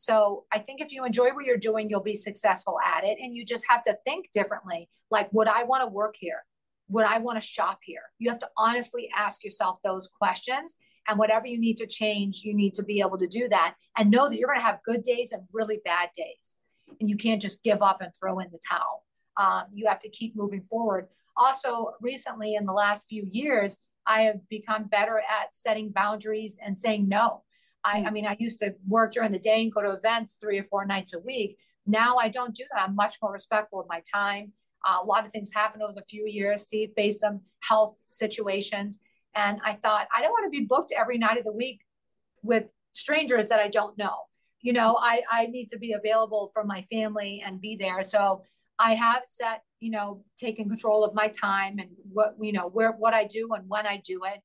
so I think if you enjoy what you're doing, you'll be successful at it. And you just have to think differently. Like, would I want to work here? Would I want to shop here? You have to honestly ask yourself those questions. And whatever you need to change, you need to be able to do that and know that you're going to have good days and really bad days. And you can't just give up and throw in the towel. Um, you have to keep moving forward. Also, recently in the last few years, I have become better at setting boundaries and saying no. I, I mean, I used to work during the day and go to events three or four nights a week. Now I don't do that. I'm much more respectful of my time. Uh, a lot of things happened over the few years. Steve faced some health situations. And I thought, I don't want to be booked every night of the week with strangers that I don't know. You know, I, I need to be available for my family and be there. So I have set, you know, taken control of my time and what, you know, where, what I do and when I do it.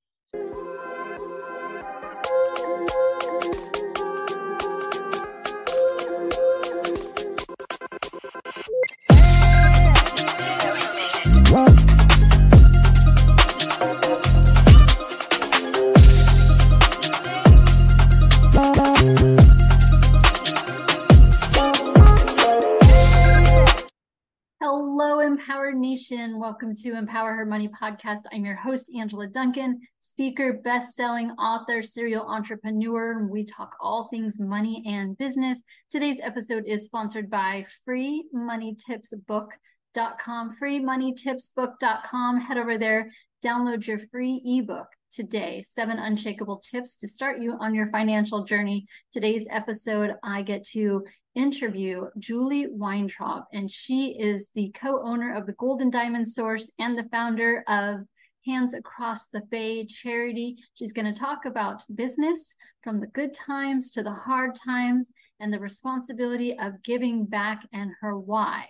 Welcome to Empower Her Money podcast. I'm your host, Angela Duncan, speaker, best selling author, serial entrepreneur. We talk all things money and business. Today's episode is sponsored by freemoneytipsbook.com. Freemoneytipsbook.com. Head over there, download your free ebook today seven unshakable tips to start you on your financial journey. Today's episode, I get to interview Julie Weintraub, and she is the co owner of the Golden Diamond Source and the founder of Hands Across the Bay charity. She's going to talk about business from the good times to the hard times and the responsibility of giving back and her why.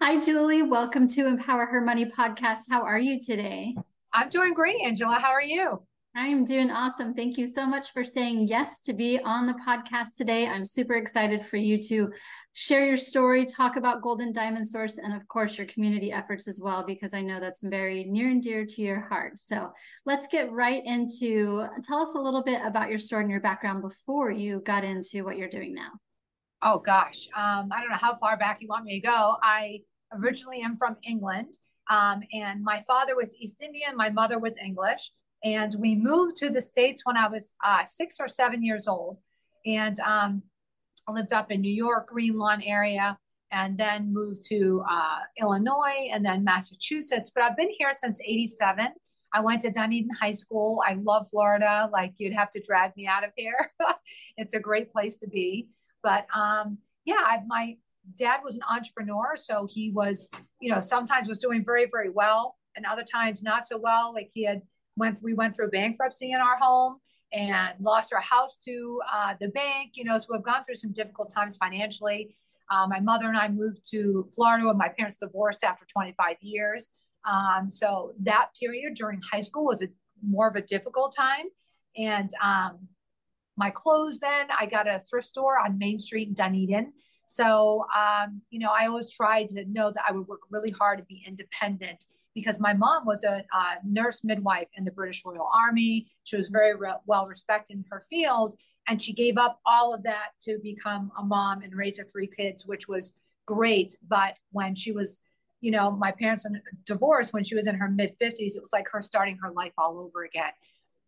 Hi, Julie. Welcome to Empower Her Money podcast. How are you today? I'm doing great, Angela. How are you? I'm doing awesome. Thank you so much for saying yes to be on the podcast today. I'm super excited for you to share your story, talk about Golden Diamond Source, and of course, your community efforts as well, because I know that's very near and dear to your heart. So let's get right into tell us a little bit about your story and your background before you got into what you're doing now. Oh, gosh. Um, I don't know how far back you want me to go. I originally am from England, um, and my father was East Indian, my mother was English. And we moved to the States when I was uh, six or seven years old. And um, I lived up in New York, Greenlawn area, and then moved to uh, Illinois and then Massachusetts. But I've been here since 87. I went to Dunedin High School. I love Florida. Like you'd have to drag me out of here. it's a great place to be. But um, yeah, I, my dad was an entrepreneur. So he was, you know, sometimes was doing very, very well and other times not so well. Like he had went we went through bankruptcy in our home and lost our house to uh, the bank. You know, so we've gone through some difficult times financially. Uh, my mother and I moved to Florida when my parents divorced after 25 years. Um, so that period during high school was a more of a difficult time. And um, my clothes then, I got a thrift store on Main Street in Dunedin. So, um, you know, I always tried to know that I would work really hard to be independent because my mom was a, a nurse midwife in the British Royal Army. She was very re- well respected in her field. And she gave up all of that to become a mom and raise her three kids, which was great. But when she was, you know, my parents divorced when she was in her mid 50s, it was like her starting her life all over again.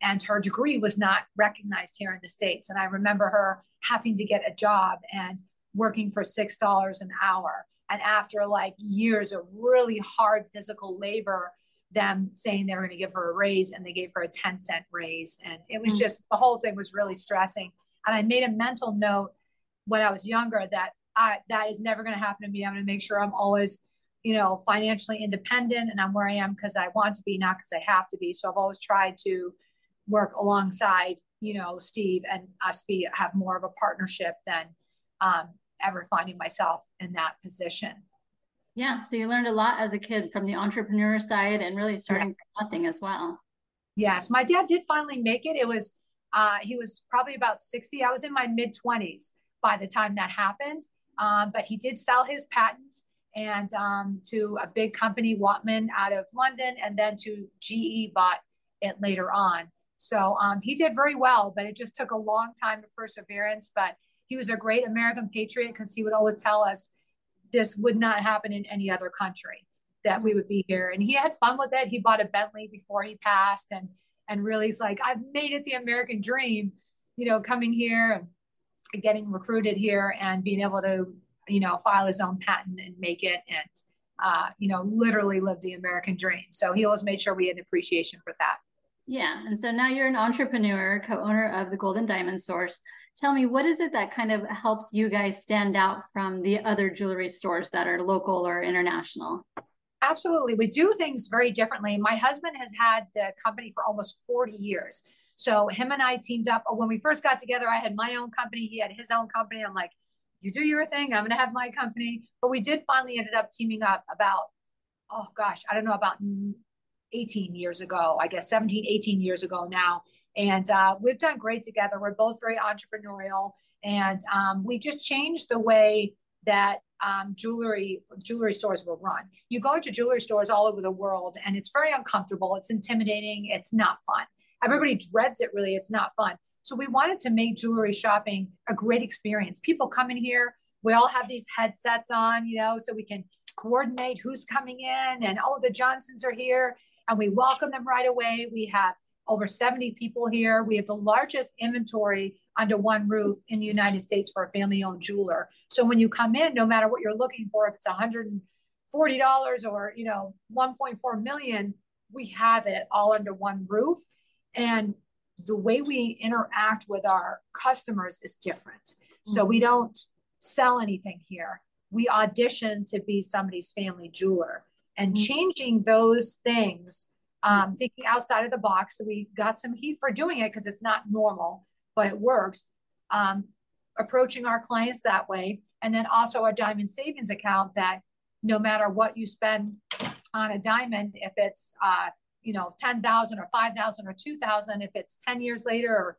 And her degree was not recognized here in the States. And I remember her having to get a job and working for $6 an hour and after like years of really hard physical labor, them saying they were going to give her a raise and they gave her a 10 cent raise. And it was mm. just the whole thing was really stressing. And I made a mental note when I was younger that I, that is never going to happen to me. I'm going to make sure I'm always, you know, financially independent and I'm where I am because I want to be, not because I have to be. So I've always tried to work alongside, you know, Steve and us be have more of a partnership than um, ever finding myself in that position. Yeah. So you learned a lot as a kid from the entrepreneur side and really starting yeah. from nothing as well. Yes. My dad did finally make it. It was, uh, he was probably about 60. I was in my mid 20s by the time that happened. Um, but he did sell his patent and um, to a big company, Wattman, out of London, and then to GE bought it later on. So um, he did very well, but it just took a long time of perseverance. But he was a great American patriot because he would always tell us this would not happen in any other country that we would be here. And he had fun with it. He bought a Bentley before he passed and and really is like, I've made it the American dream, you know, coming here and getting recruited here and being able to, you know, file his own patent and make it and uh, you know, literally live the American dream. So he always made sure we had an appreciation for that. Yeah. And so now you're an entrepreneur, co-owner of the Golden Diamond Source. Tell me, what is it that kind of helps you guys stand out from the other jewelry stores that are local or international? Absolutely. We do things very differently. My husband has had the company for almost 40 years. So him and I teamed up. When we first got together, I had my own company. He had his own company. I'm like, you do your thing. I'm going to have my company. But we did finally ended up teaming up about, oh gosh, I don't know, about 18 years ago, I guess 17, 18 years ago now. And uh, we've done great together. We're both very entrepreneurial. And um, we just changed the way that um, jewelry jewelry stores will run. You go into jewelry stores all over the world, and it's very uncomfortable. It's intimidating. It's not fun. Everybody dreads it. Really, it's not fun. So we wanted to make jewelry shopping a great experience. People come in here. We all have these headsets on, you know, so we can coordinate who's coming in, and oh, the Johnsons are here, and we welcome them right away. We have over 70 people here. We have the largest inventory under one roof in the United States for a family owned jeweler. So when you come in, no matter what you're looking for, if it's $140 or, you know, 1.4 million, we have it all under one roof. And the way we interact with our customers is different. Mm-hmm. So we don't sell anything here. We audition to be somebody's family jeweler and mm-hmm. changing those things um, thinking outside of the box. So we got some heat for doing it because it's not normal, but it works. Um, approaching our clients that way. And then also a diamond savings account that no matter what you spend on a diamond, if it's, uh, you know, 10,000 or 5,000 or 2,000, if it's 10 years later or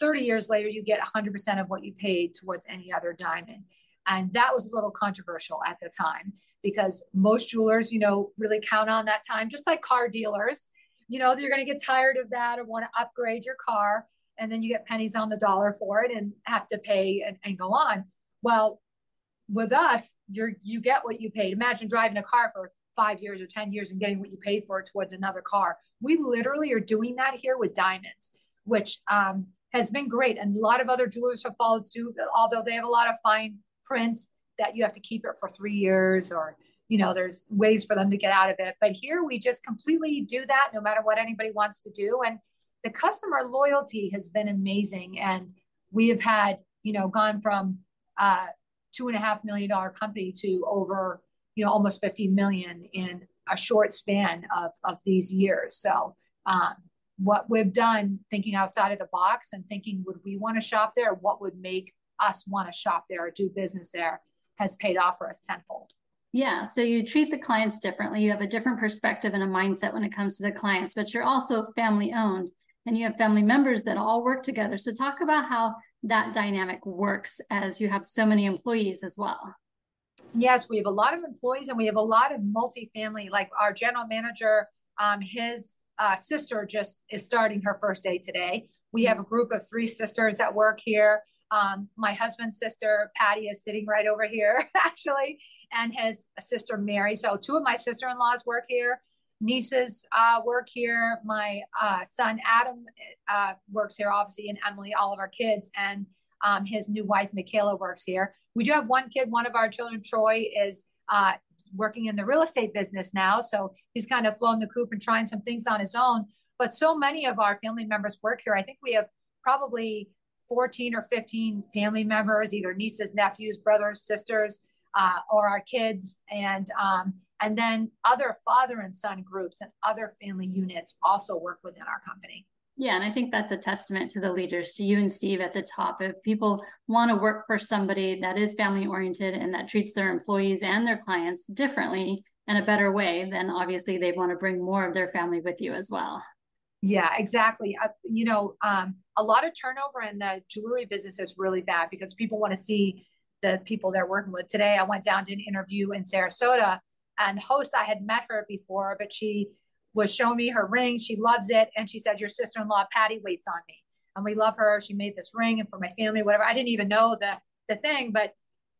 30 years later, you get 100% of what you paid towards any other diamond. And that was a little controversial at the time because most jewelers, you know, really count on that time, just like car dealers. You know, you're going to get tired of that or want to upgrade your car, and then you get pennies on the dollar for it and have to pay and, and go on. Well, with us, you're you get what you paid. Imagine driving a car for five years or 10 years and getting what you paid for towards another car. We literally are doing that here with diamonds, which um, has been great. And a lot of other jewelers have followed suit, although they have a lot of fine print that you have to keep it for three years or you know there's ways for them to get out of it. But here we just completely do that no matter what anybody wants to do. And the customer loyalty has been amazing. And we have had you know gone from uh two and a half million dollar company to over you know almost 50 million in a short span of of these years. So um what we've done thinking outside of the box and thinking would we want to shop there? What would make us want to shop there or do business there has paid off for us tenfold. Yeah. So you treat the clients differently. You have a different perspective and a mindset when it comes to the clients, but you're also family owned and you have family members that all work together. So talk about how that dynamic works as you have so many employees as well. Yes, we have a lot of employees and we have a lot of multi-family. Like our general manager, um, his uh, sister just is starting her first day today. We have a group of three sisters that work here. Um, my husband's sister, Patty, is sitting right over here, actually, and his sister, Mary. So, two of my sister in laws work here. Nieces uh, work here. My uh, son, Adam, uh, works here, obviously, and Emily, all of our kids. And um, his new wife, Michaela, works here. We do have one kid, one of our children, Troy, is uh, working in the real estate business now. So, he's kind of flown the coop and trying some things on his own. But so many of our family members work here. I think we have probably 14 or 15 family members, either nieces, nephews, brothers, sisters, uh, or our kids, and um, and then other father and son groups and other family units also work within our company. Yeah, and I think that's a testament to the leaders, to you and Steve at the top. If people want to work for somebody that is family oriented and that treats their employees and their clients differently in a better way, then obviously they want to bring more of their family with you as well. Yeah, exactly. Uh, you know, um, a lot of turnover in the jewelry business is really bad because people want to see the people they're working with. Today, I went down to an interview in Sarasota, and host I had met her before, but she was showing me her ring. She loves it, and she said, "Your sister-in-law Patty waits on me, and we love her. She made this ring, and for my family, whatever." I didn't even know the the thing, but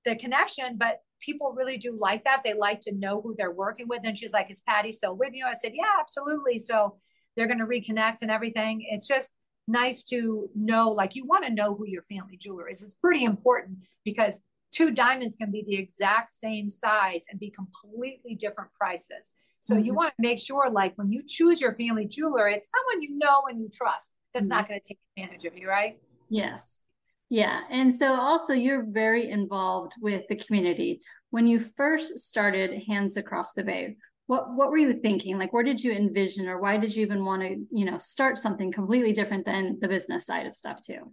the connection, but people really do like that. They like to know who they're working with. And she's like, Is Patty still with you? I said, Yeah, absolutely. So they're going to reconnect and everything. It's just nice to know, like, you want to know who your family jeweler is. It's pretty important because two diamonds can be the exact same size and be completely different prices. So mm-hmm. you want to make sure, like, when you choose your family jeweler, it's someone you know and you trust that's mm-hmm. not going to take advantage of you, right? Yes. Yeah. And so also you're very involved with the community. When you first started Hands Across the Bay, what what were you thinking? Like where did you envision or why did you even want to, you know, start something completely different than the business side of stuff too?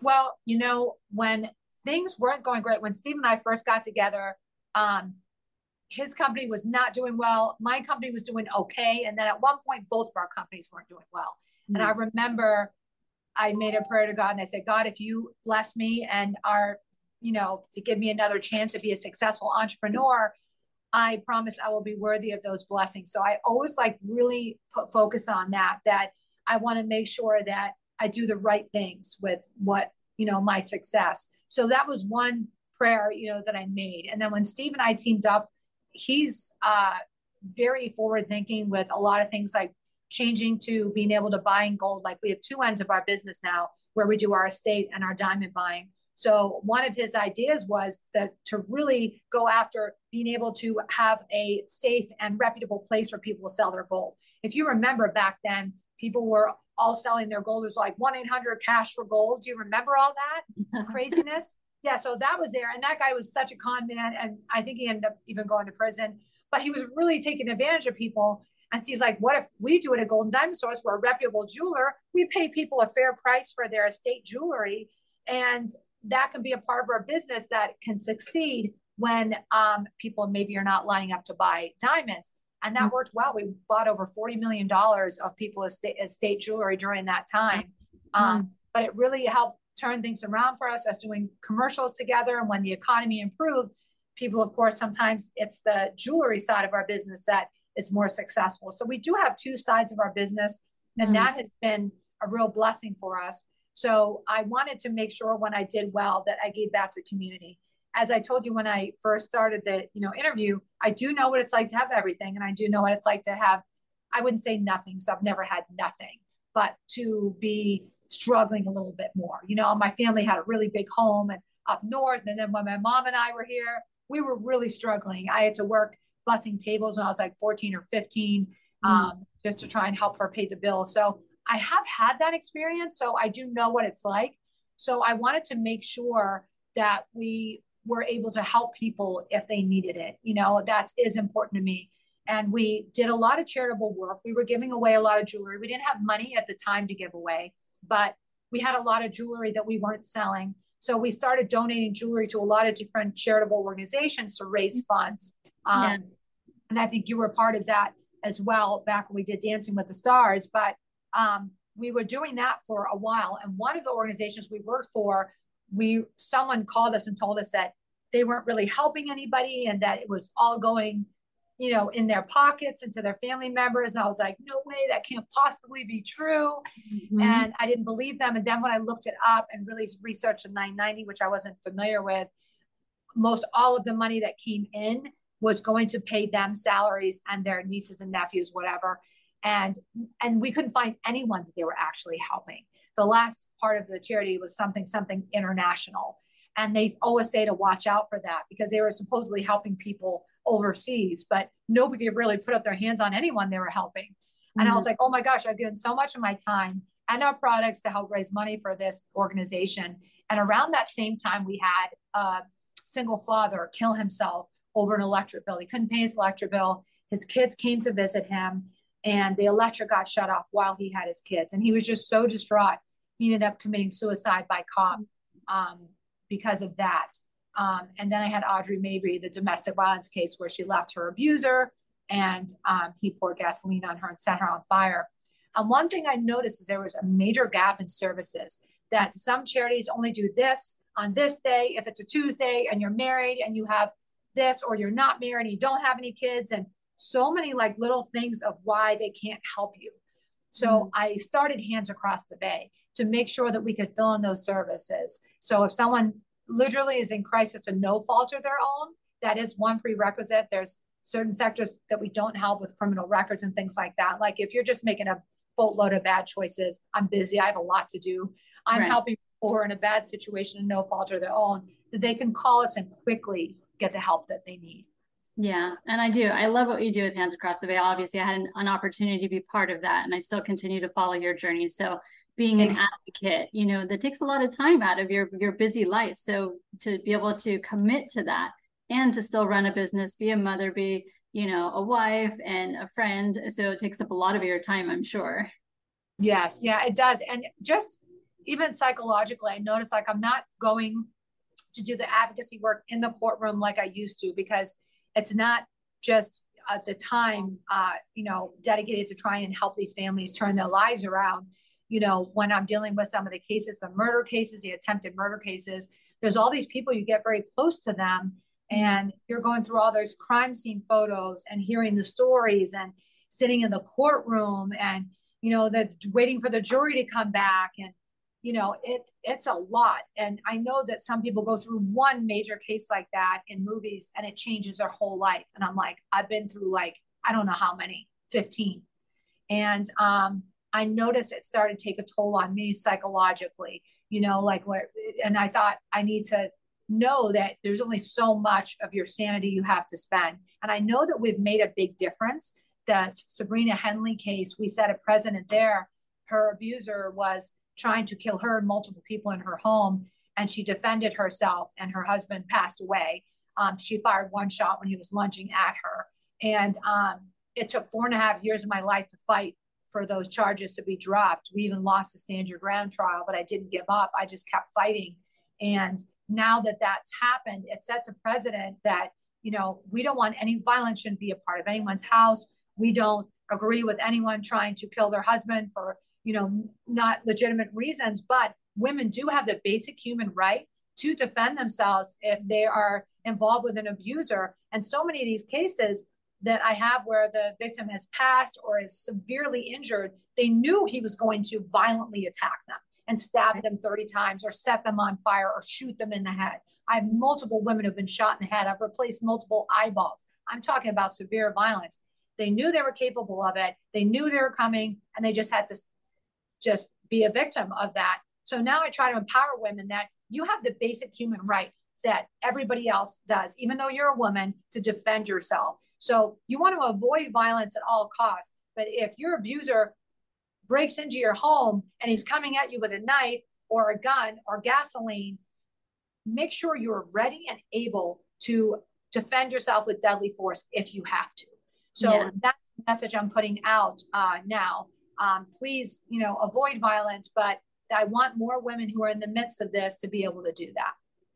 Well, you know, when things weren't going great, when Steve and I first got together, um, his company was not doing well. My company was doing okay. And then at one point, both of our companies weren't doing well. Mm-hmm. And I mm. remember I made a prayer to God and I said, God, if you bless me and are, you know, to give me another chance to be a successful entrepreneur, I promise I will be worthy of those blessings. So I always like really put focus on that, that I want to make sure that I do the right things with what, you know, my success. So that was one prayer, you know, that I made. And then when Steve and I teamed up, he's uh, very forward thinking with a lot of things like changing to being able to buy in gold. Like we have two ends of our business now where we do our estate and our diamond buying. So one of his ideas was that to really go after being able to have a safe and reputable place where people will sell their gold. If you remember back then, people were all selling their gold. It was like 1 800 cash for gold. Do you remember all that craziness? Yeah, so that was there. And that guy was such a con man. And I think he ended up even going to prison, but he was really taking advantage of people. And Steve's like, what if we do it at Golden Diamond Source? We're a reputable jeweler. We pay people a fair price for their estate jewelry. And that can be a part of our business that can succeed when um, people maybe are not lining up to buy diamonds. And that mm-hmm. worked well. We bought over $40 million of people estate, estate jewelry during that time. Mm-hmm. Um, but it really helped turn things around for us, us doing commercials together. And when the economy improved, people, of course, sometimes it's the jewelry side of our business that is more successful. So we do have two sides of our business, and mm. that has been a real blessing for us. So I wanted to make sure when I did well that I gave back to the community. As I told you when I first started the you know interview, I do know what it's like to have everything, and I do know what it's like to have. I wouldn't say nothing, so I've never had nothing, but to be struggling a little bit more. You know, my family had a really big home and up north, and then when my mom and I were here, we were really struggling. I had to work bussing tables when I was like 14 or 15, mm. um, just to try and help her pay the bill. So I have had that experience. So I do know what it's like. So I wanted to make sure that we were able to help people if they needed it. You know, that is important to me. And we did a lot of charitable work. We were giving away a lot of jewelry. We didn't have money at the time to give away, but we had a lot of jewelry that we weren't selling. So we started donating jewelry to a lot of different charitable organizations to raise funds. Um, yeah. And I think you were part of that as well back when we did Dancing with the Stars. But um, we were doing that for a while. And one of the organizations we worked for, we someone called us and told us that they weren't really helping anybody and that it was all going, you know, in their pockets and to their family members. And I was like, no way, that can't possibly be true. Mm-hmm. And I didn't believe them. And then when I looked it up and really researched the 990, which I wasn't familiar with, most all of the money that came in was going to pay them salaries and their nieces and nephews, whatever. And and we couldn't find anyone that they were actually helping. The last part of the charity was something something international. And they always say to watch out for that because they were supposedly helping people overseas, but nobody really put up their hands on anyone they were helping. Mm-hmm. And I was mm-hmm. like, oh my gosh, I've given so much of my time and our products to help raise money for this organization. And around that same time, we had a single father kill himself over an electric bill. He couldn't pay his electric bill. His kids came to visit him, and the electric got shut off while he had his kids. And he was just so distraught. He ended up committing suicide by cop um, because of that. Um, and then I had Audrey Mabrey, the domestic violence case where she left her abuser and um, he poured gasoline on her and set her on fire. And one thing I noticed is there was a major gap in services that some charities only do this on this day. If it's a Tuesday and you're married and you have this or you're not married and you don't have any kids and so many like little things of why they can't help you so mm-hmm. i started hands across the bay to make sure that we could fill in those services so if someone literally is in crisis to no fault of their own. That is one prerequisite. There's certain sectors that we don't help with criminal records and things like that. Like if you're just making a boatload of bad choices, I'm busy, I have a lot to do. I'm right. helping people who are in a bad situation and no fault of their own, that they can call us and quickly get the help that they need. Yeah, and I do. I love what you do with Hands Across the Bay. Obviously, I had an, an opportunity to be part of that, and I still continue to follow your journey. So, being an advocate, you know, that takes a lot of time out of your your busy life. So, to be able to commit to that and to still run a business, be a mother, be you know a wife and a friend, so it takes up a lot of your time, I'm sure. Yes, yeah, it does, and just even psychologically, I notice like I'm not going to do the advocacy work in the courtroom like I used to because it's not just at the time, uh, you know, dedicated to try and help these families turn their lives around. You know, when I'm dealing with some of the cases, the murder cases, the attempted murder cases, there's all these people you get very close to them, and you're going through all those crime scene photos and hearing the stories and sitting in the courtroom and you know that waiting for the jury to come back and you know it it's a lot. And i know that some people go through one major case like that in movies and it changes their whole life. And i'm like i've been through like i don't know how many 15 and um i noticed it started to take a toll on me psychologically you know like where and i thought i need to know that there's only so much of your sanity you have to spend. And i know that we've made a big difference. That sabrina henley case we set a precedent there. Her abuser was trying to kill her and multiple people in her home. And she defended herself, and her husband passed away. Um, she fired one shot when he was lunging at her. And um, it took four and a half years of my life to fight for those charges to be dropped. We even lost the stand your ground trial, but I didn't give up. I just kept fighting. And now that that's happened, it sets a precedent that, you know, we don't want any violence shouldn't be a part of anyone's house. We don't agree with anyone trying to kill their husband for you know, not legitimate reasons, but women do have the basic human right to defend themselves if they are involved with an abuser. And so many of these cases that I have where the victim has passed or is severely injured, they knew he was going to violently attack them and stab them 30 times or set them on fire or shoot them in the head. I have multiple women who've been shot in the head. I've replaced multiple eyeballs. I'm talking about severe violence. They knew they were capable of it. They knew they were coming and they just had to just be a victim of that. So now I try to empower women that you have the basic human right that everybody else does, even though you're a woman, to defend yourself. So you want to avoid violence at all costs. But if your abuser breaks into your home and he's coming at you with a knife or a gun or gasoline, make sure you're ready and able to defend yourself with deadly force if you have to. So yeah. that's the message I'm putting out uh, now um, please, you know, avoid violence. But I want more women who are in the midst of this to be able to do that.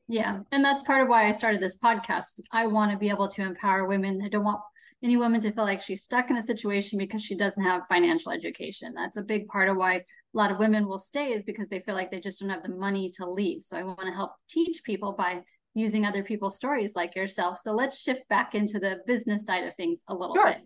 Yeah. And that's part of why I started this podcast. I want to be able to empower women. I don't want any woman to feel like she's stuck in a situation because she doesn't have financial education. That's a big part of why a lot of women will stay is because they feel like they just don't have the money to leave. So I want to help teach people by using other people's stories like yourself. So let's shift back into the business side of things a little sure. bit.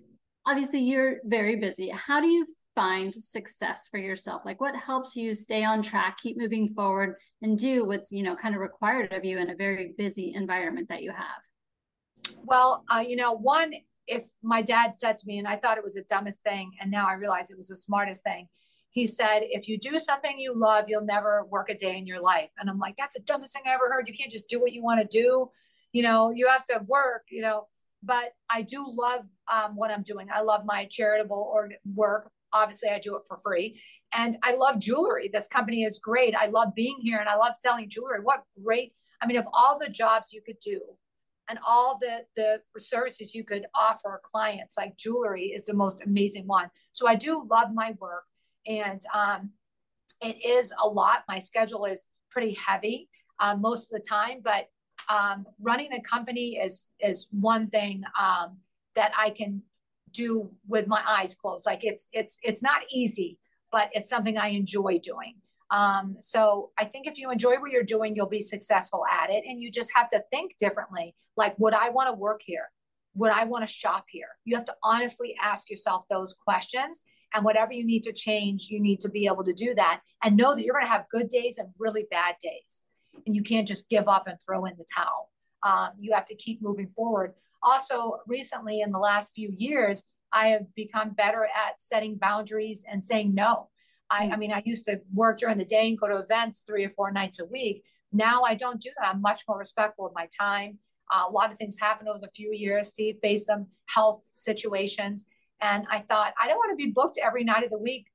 Obviously, you're very busy. How do you find success for yourself? Like what helps you stay on track, keep moving forward and do what's, you know, kind of required of you in a very busy environment that you have? Well, uh, you know, one, if my dad said to me, and I thought it was the dumbest thing, and now I realize it was the smartest thing. He said, if you do something you love, you'll never work a day in your life. And I'm like, that's the dumbest thing I ever heard. You can't just do what you want to do. You know, you have to work, you know, but I do love um, what I'm doing. I love my charitable or work obviously I do it for free. And I love jewelry. This company is great. I love being here and I love selling jewelry. What great. I mean, of all the jobs you could do and all the, the services you could offer clients, like jewelry is the most amazing one. So I do love my work and um, it is a lot. My schedule is pretty heavy uh, most of the time, but um, running the company is is one thing um, that I can do with my eyes closed. Like it's it's it's not easy, but it's something I enjoy doing. Um, so I think if you enjoy what you're doing, you'll be successful at it. And you just have to think differently. Like, would I want to work here? Would I want to shop here? You have to honestly ask yourself those questions. And whatever you need to change, you need to be able to do that and know that you're going to have good days and really bad days. and you can't just give up and throw in the towel. Um, you have to keep moving forward. Also, recently in the last few years, I have become better at setting boundaries and saying no. I, I mean, I used to work during the day and go to events three or four nights a week. Now I don't do that. I'm much more respectful of my time. Uh, a lot of things happened over the few years. Steve faced some health situations. And I thought, I don't want to be booked every night of the week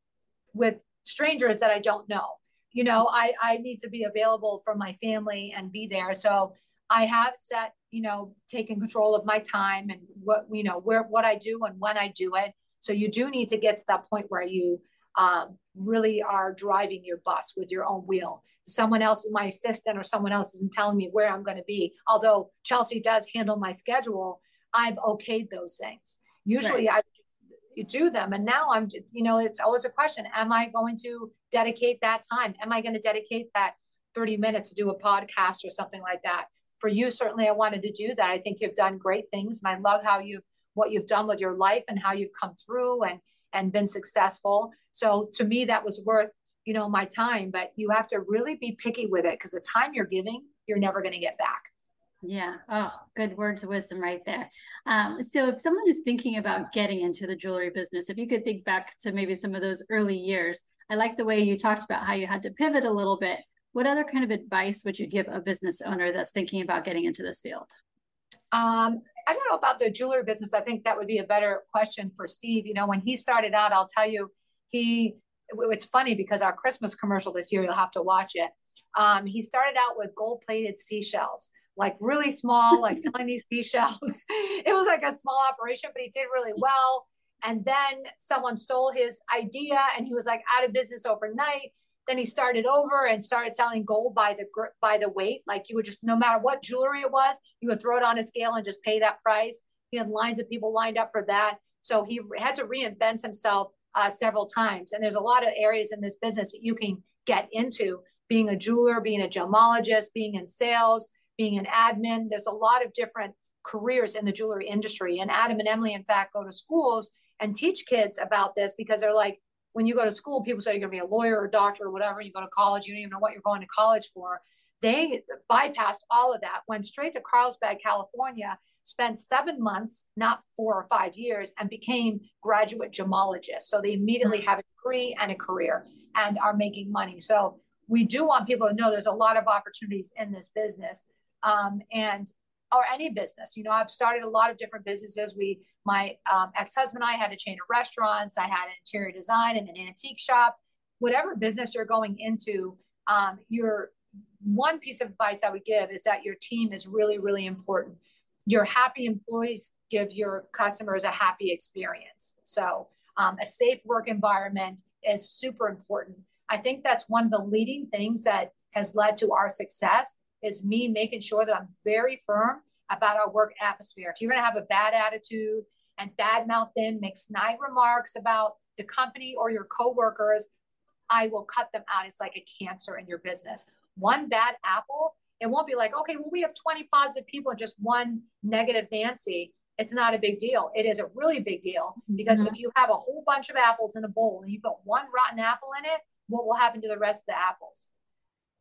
with strangers that I don't know. You know, I, I need to be available for my family and be there. So I have set, you know, taken control of my time and what, you know, where, what I do and when I do it. So you do need to get to that point where you um, really are driving your bus with your own wheel. Someone else, my assistant or someone else isn't telling me where I'm going to be. Although Chelsea does handle my schedule, I've okayed those things. Usually right. I do them. And now I'm, you know, it's always a question. Am I going to dedicate that time? Am I going to dedicate that 30 minutes to do a podcast or something like that? For you, certainly I wanted to do that. I think you've done great things. And I love how you've, what you've done with your life and how you've come through and and been successful. So to me, that was worth, you know, my time. But you have to really be picky with it because the time you're giving, you're never going to get back. Yeah. Oh, good words of wisdom right there. Um, so if someone is thinking about getting into the jewelry business, if you could think back to maybe some of those early years, I like the way you talked about how you had to pivot a little bit. What other kind of advice would you give a business owner that's thinking about getting into this field? Um, I don't know about the jewelry business. I think that would be a better question for Steve. You know, when he started out, I'll tell you, he, it's funny because our Christmas commercial this year, you'll have to watch it. Um, he started out with gold plated seashells, like really small, like selling these seashells. it was like a small operation, but he did really well. And then someone stole his idea and he was like out of business overnight. Then he started over and started selling gold by the by the weight. Like you would just, no matter what jewelry it was, you would throw it on a scale and just pay that price. He had lines of people lined up for that. So he had to reinvent himself uh, several times. And there's a lot of areas in this business that you can get into being a jeweler, being a gemologist, being in sales, being an admin. There's a lot of different careers in the jewelry industry. And Adam and Emily, in fact, go to schools and teach kids about this because they're like, when you go to school, people say you're going to be a lawyer or doctor or whatever. You go to college, you don't even know what you're going to college for. They bypassed all of that, went straight to Carlsbad, California, spent seven months, not four or five years, and became graduate gemologists. So they immediately mm-hmm. have a degree and a career and are making money. So we do want people to know there's a lot of opportunities in this business. Um, and or any business. You know, I've started a lot of different businesses. We, my um, ex-husband and I had a chain of restaurants. I had an interior design and an antique shop. Whatever business you're going into, um, your one piece of advice I would give is that your team is really, really important. Your happy employees give your customers a happy experience. So um, a safe work environment is super important. I think that's one of the leading things that has led to our success is me making sure that I'm very firm about our work atmosphere. If you're going to have a bad attitude and bad mouth in, make snide remarks about the company or your coworkers, I will cut them out. It's like a cancer in your business. One bad apple, it won't be like, okay, well, we have 20 positive people and just one negative Nancy. It's not a big deal. It is a really big deal because mm-hmm. if you have a whole bunch of apples in a bowl and you put one rotten apple in it, what will happen to the rest of the apples?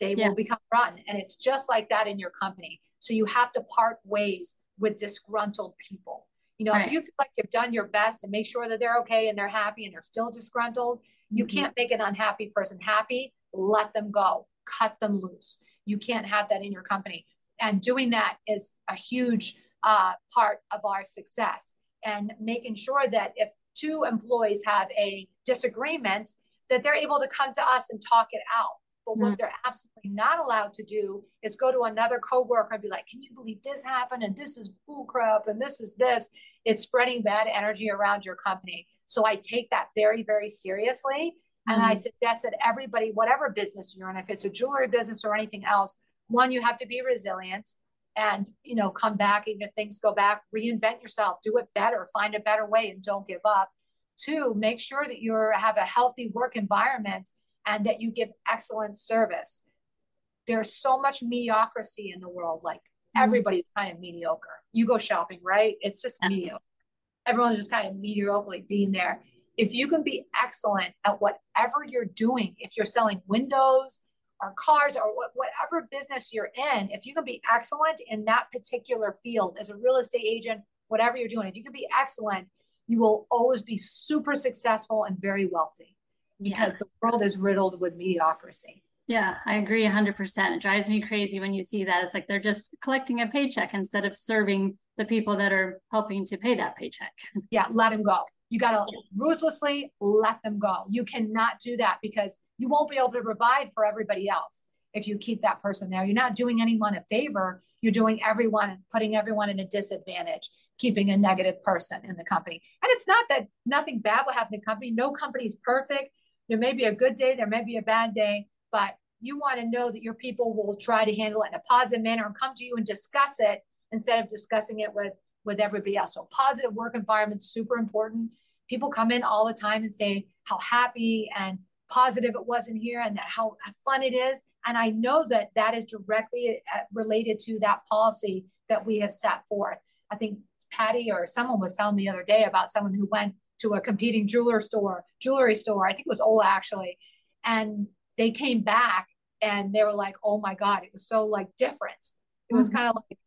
They yeah. will become rotten. And it's just like that in your company. So you have to part ways with disgruntled people. You know, right. if you feel like you've done your best and make sure that they're okay and they're happy and they're still disgruntled, you mm-hmm. can't make an unhappy person happy. Let them go, cut them loose. You can't have that in your company. And doing that is a huge uh, part of our success. And making sure that if two employees have a disagreement, that they're able to come to us and talk it out but what mm. they're absolutely not allowed to do is go to another coworker and be like, "Can you believe this happened? And this is bull crap, and this is this." It's spreading bad energy around your company. So I take that very, very seriously, and I mm-hmm. suggest that everybody, whatever business you're in, if it's a jewelry business or anything else, one, you have to be resilient and you know come back even if things go back reinvent yourself do it better find a better way and don't give up two make sure that you have a healthy work environment and that you give excellent service. There's so much mediocrity in the world. Like mm-hmm. everybody's kind of mediocre. You go shopping, right? It's just yeah. mediocre. Everyone's just kind of mediocrely being there. If you can be excellent at whatever you're doing, if you're selling windows or cars or what, whatever business you're in, if you can be excellent in that particular field as a real estate agent, whatever you're doing, if you can be excellent, you will always be super successful and very wealthy because yeah. the world is riddled with mediocrity. Yeah, I agree 100%. It drives me crazy when you see that. It's like they're just collecting a paycheck instead of serving the people that are helping to pay that paycheck. Yeah, let them go. You got to ruthlessly let them go. You cannot do that because you won't be able to provide for everybody else if you keep that person there. You're not doing anyone a favor. You're doing everyone putting everyone in a disadvantage, keeping a negative person in the company. And it's not that nothing bad will happen to the company. No company is perfect. There may be a good day, there may be a bad day, but you want to know that your people will try to handle it in a positive manner and come to you and discuss it instead of discussing it with with everybody else. So positive work environment super important. People come in all the time and say how happy and positive it was in here and that how, fun it is. And I know that that is directly uh, related to that policy that we have set forth. I think Patty or someone was telling me the other day about someone who went to a competing jeweler store, jewelry store. I think it was Ola actually. And they came back and they were like, oh my God, it was so like different. It was mm-hmm. kind of like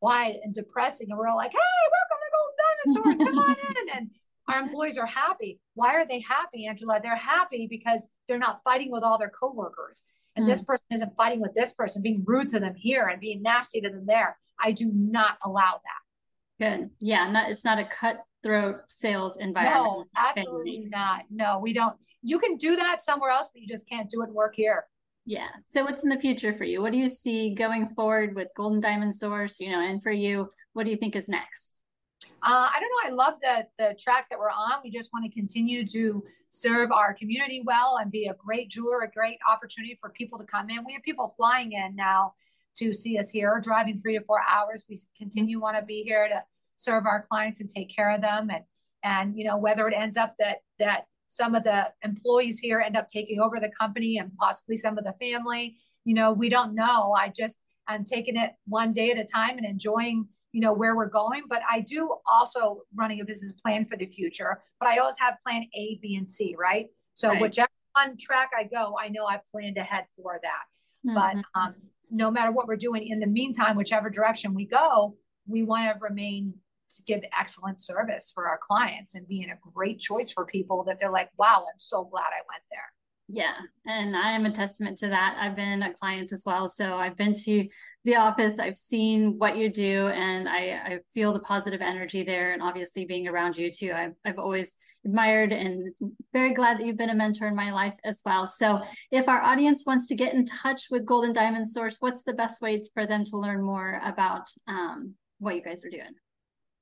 quiet and depressing. And we're all like, hey, welcome to Golden Diamond Source. Come on in. And our employees are happy. Why are they happy, Angela? They're happy because they're not fighting with all their coworkers. And mm. this person isn't fighting with this person, being rude to them here and being nasty to them there. I do not allow that. Good. Yeah. Not, it's not a cutthroat sales environment. No, absolutely not. No, we don't. You can do that somewhere else, but you just can't do it and work here. Yeah. So what's in the future for you? What do you see going forward with Golden Diamond Source? You know, and for you, what do you think is next? Uh, I don't know. I love the the track that we're on. We just want to continue to serve our community well and be a great jeweler, a great opportunity for people to come in. We have people flying in now to see us here, driving three or four hours. We continue want to be here to serve our clients and take care of them. And and you know whether it ends up that that some of the employees here end up taking over the company and possibly some of the family you know we don't know i just i'm taking it one day at a time and enjoying you know where we're going but i do also running a business plan for the future but i always have plan a b and c right so right. whichever on track i go i know i planned ahead for that mm-hmm. but um, no matter what we're doing in the meantime whichever direction we go we want to remain to give excellent service for our clients and being a great choice for people that they're like, wow, I'm so glad I went there. Yeah. And I am a testament to that. I've been a client as well. So I've been to the office, I've seen what you do, and I, I feel the positive energy there. And obviously, being around you too, I've, I've always admired and very glad that you've been a mentor in my life as well. So, if our audience wants to get in touch with Golden Diamond Source, what's the best way for them to learn more about um, what you guys are doing?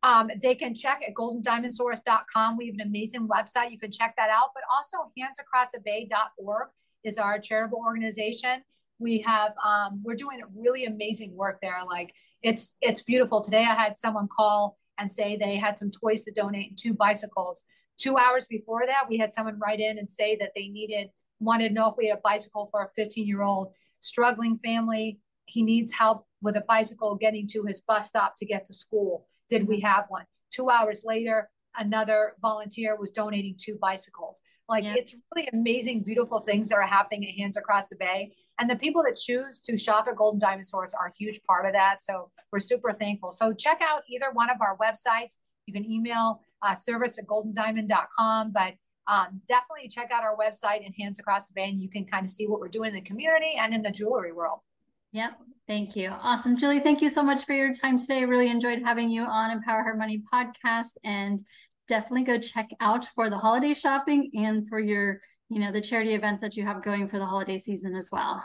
Um, they can check at goldendiamondsource.com. We have an amazing website. You can check that out. But also handsacrossthebay.org is our charitable organization. We have um, we're doing really amazing work there. Like it's it's beautiful. Today I had someone call and say they had some toys to donate and two bicycles. Two hours before that, we had someone write in and say that they needed wanted to know if we had a bicycle for a 15 year old struggling family. He needs help with a bicycle getting to his bus stop to get to school did we have one? Two hours later, another volunteer was donating two bicycles. Like yeah. it's really amazing, beautiful things that are happening at Hands Across the Bay. And the people that choose to shop at Golden Diamond Source are a huge part of that. So we're super thankful. So check out either one of our websites. You can email uh, service at goldendiamond.com, but um, definitely check out our website and Hands Across the Bay, and you can kind of see what we're doing in the community and in the jewelry world. Yep. Thank you. Awesome. Julie, thank you so much for your time today. Really enjoyed having you on Empower Her Money podcast and definitely go check out for the holiday shopping and for your, you know, the charity events that you have going for the holiday season as well.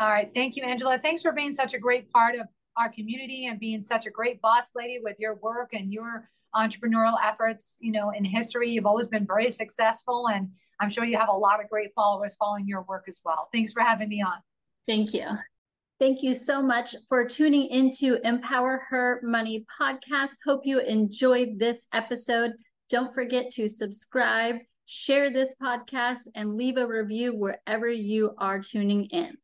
All right. Thank you, Angela. Thanks for being such a great part of our community and being such a great boss lady with your work and your entrepreneurial efforts, you know, in history. You've always been very successful and I'm sure you have a lot of great followers following your work as well. Thanks for having me on. Thank you. Thank you so much for tuning into Empower Her Money podcast. Hope you enjoyed this episode. Don't forget to subscribe, share this podcast, and leave a review wherever you are tuning in.